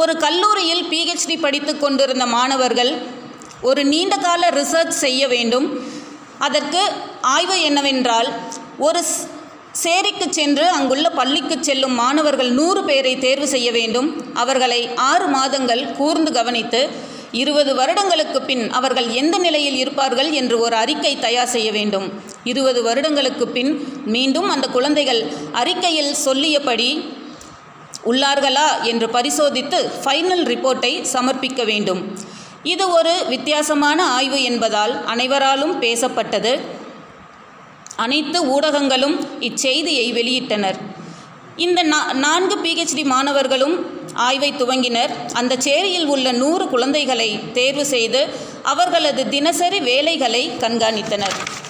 ஒரு கல்லூரியில் பிஹெச்டி படித்து கொண்டிருந்த மாணவர்கள் ஒரு நீண்ட கால ரிசர்ச் செய்ய வேண்டும். அதற்கு ஆய்வு என்னவென்றால் ஒரு சேரிக்கு சென்று அங்குள்ள பள்ளிக்கு செல்லும் மாணவர்கள் நூறு பேரை தேர்வு செய்ய வேண்டும். அவர்களை ஆறு மாதங்கள் கூர்ந்து கவனித்து இருபது வருடங்களுக்கு பின் அவர்கள் எந்த நிலையில் இருப்பார்கள் என்று ஒரு அறிக்கை தயார் செய்ய வேண்டும். இருபது வருடங்களுக்கு பின் மீண்டும் அந்த குழந்தைகள் அறிக்கையில் சொல்லியபடி உள்ளார்களா என்று பரிசோதித்து ஃபைனல் ரிப்போர்ட்டை சமர்ப்பிக்க வேண்டும். இது ஒரு வித்தியாசமான ஆய்வு என்பதால் அனைவராலும் பேசப்பட்டது. அனைத்து ஊடகங்களும் இச்செய்தியை வெளியிட்டனர். இந்த நா- நான்கு பிஹெச்டி மாணவர்களும் ஆய்வை துவங்கினர். அந்த சேரியில் உள்ள நூறு குழந்தைகளை தேர்வு செய்து அவர்களது தினசரி வேலைகளை கண்காணித்தனர்.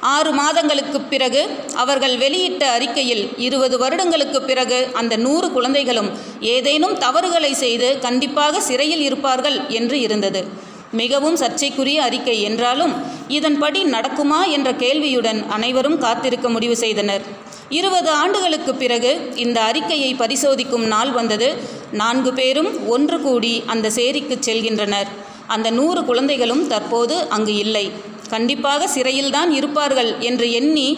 ஆறு மாதங்களுக்குப் பிறகு அவர்கள் வெளியிட்ட அறிக்கையில் இருபது வருடங்களுக்குப் பிறகு அந்த நூறு குழந்தைகளும் ஏதேனும் தவறுகளை செய்து கண்டிப்பாக சிறையில் இருப்பார்கள் என்று இருந்தது. மிகவும் சர்ச்சைக்குரிய அறிக்கை என்றாலும் இதன்படி நடக்குமா என்ற கேள்வியுடன் அனைவரும் காத்திருக்க முடிவு செய்தனர். இருபது ஆண்டுகளுக்கு பிறகு இந்த அறிக்கையை பரிசோதிக்கும் நாள் வந்தது. நான்கு பேரும் ஒன்று கூடி அந்த சேரிக்கு செல்கின்றனர். அந்த நூறு குழந்தைகளும் தற்போது அங்கு இல்லை. கண்டிப்பாக சிறையில்தான் இருப்பார்கள் என்று எண்ணி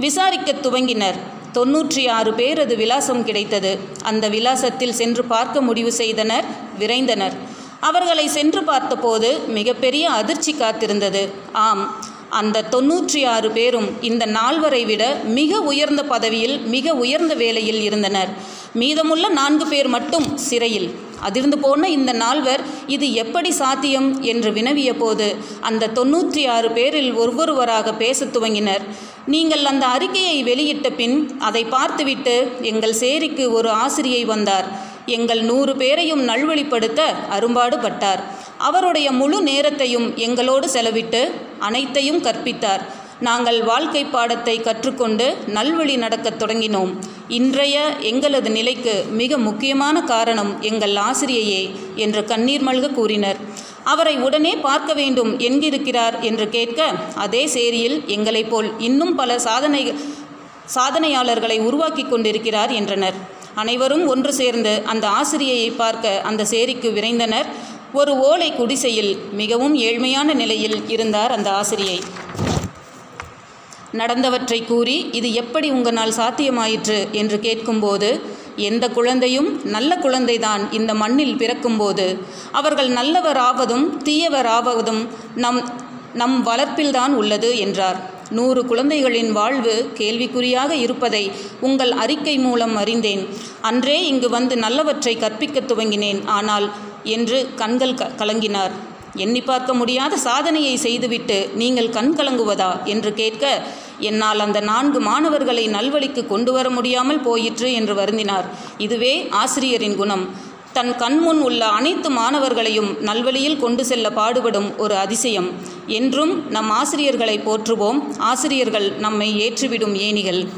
விசாரிக்கத் துவங்கினர். தொன்னூற்றி ஆறு பேரது விலாசம் கிடைத்தது. அந்த விலாசத்தில் சென்று பார்க்க முடிவு செய்தனர் விரைந்தனர். அவர்களை சென்று பார்த்தபோது மிகப்பெரிய அதிர்ச்சி காத்திருந்தது. ஆம் அந்த தொன்னூற்றி ஆறு பேரும் இந்த நால்வரை விட மிக உயர்ந்த பதவியில் மிக உயர்ந்த வேலையில் இருந்தனர். மீதமுள்ள நான்கு பேர் மட்டும் சிறையில். அதிர்ந்து போன இந்த நால்வர் இது எப்படி சாத்தியம்? என்று வினவிய போது அந்த தொன்னூற்றி ஆறு பேரில் ஒவ்வொருவராக பேசத் துவங்கினர். நீங்கள் அந்த அறிக்கையை வெளியிட்ட பின் அதை பார்த்துவிட்டு எங்கள் சேரிக்கு ஒரு ஆசிரியை வந்தார். எங்கள் நூறு பேரையும் நல்வழிப்படுத்த அரும்பாடுபட்டார். அவருடைய முழு நேரத்தையும் எங்களோடு செலவிட்டு அனைத்தையும் கற்பித்தார். நாங்கள் வாழ்க்கை பாடத்தை கற்றுக்கொண்டு நல்வழி நடக்கத் தொடங்கினோம். இன்றைய எங்களது நிலைக்கு மிக முக்கியமான காரணம் எங்கள் ஆசிரியையே என்று கண்ணீர் மல்க கூறினர். அவரை உடனே பார்க்க வேண்டும் என்கிருக்கிறார் என்று கேட்க அதே சேரியில் எங்களைப் போல் இன்னும் பல சாதனை சாதனையாளர்களை உருவாக்கி கொண்டிருக்கிறார் என்றனர். அனைவரும் ஒன்று சேர்ந்து அந்த ஆசிரியையை பார்க்க அந்த சேரிக்கு விரைந்தனர். ஒரு ஓலை குடிசையில் மிகவும் ஏழ்மையான நிலையில் இருந்தார் அந்த ஆசிரியை. நடந்தவற்றை கூறி இது எப்படி உங்களால் சாத்தியமாயிற்று? என்று கேட்கும்போது எந்த குழந்தையும் நல்ல குழந்தைதான் இந்த மண்ணில் பிறக்கும்போது. அவர்கள் நல்லவராவதும் தீயவராவதும் நம் நம் வளர்ப்பில்தான் உள்ளது என்றார். நூறு குழந்தைகளின் வாழ்வு கேள்விக்குறியாக இருப்பதை உங்கள் அறிக்கை மூலம் அறிந்தேன். அன்றே இங்கு வந்து நல்லவற்றை கற்பிக்கத் துவங்கினேன் ஆனால் என்று கண்கள் க கலங்கினார். எண்ணி பார்க்க முடியாத சாதனையை செய்துவிட்டு நீங்கள் கண்கலங்குவதா? என்று கேட்க என்னால் அந்த நான்கு மாணவர்களை நல்வழிக்கு கொண்டு வர முடியாமல் போயிற்று என்று வருந்தினார். இதுவே ஆசிரியரின் குணம். தன் கண்முன் உள்ள அனைத்து மாணவர்களையும் நல்வழியில் கொண்டு செல்ல பாடுபடும் ஒரு அதிசயம். என்றும் நம் ஆசிரியர்களை போற்றுவோம். ஆசிரியர்கள் நம்மை ஏற்றிவிடும் ஏணிகள்.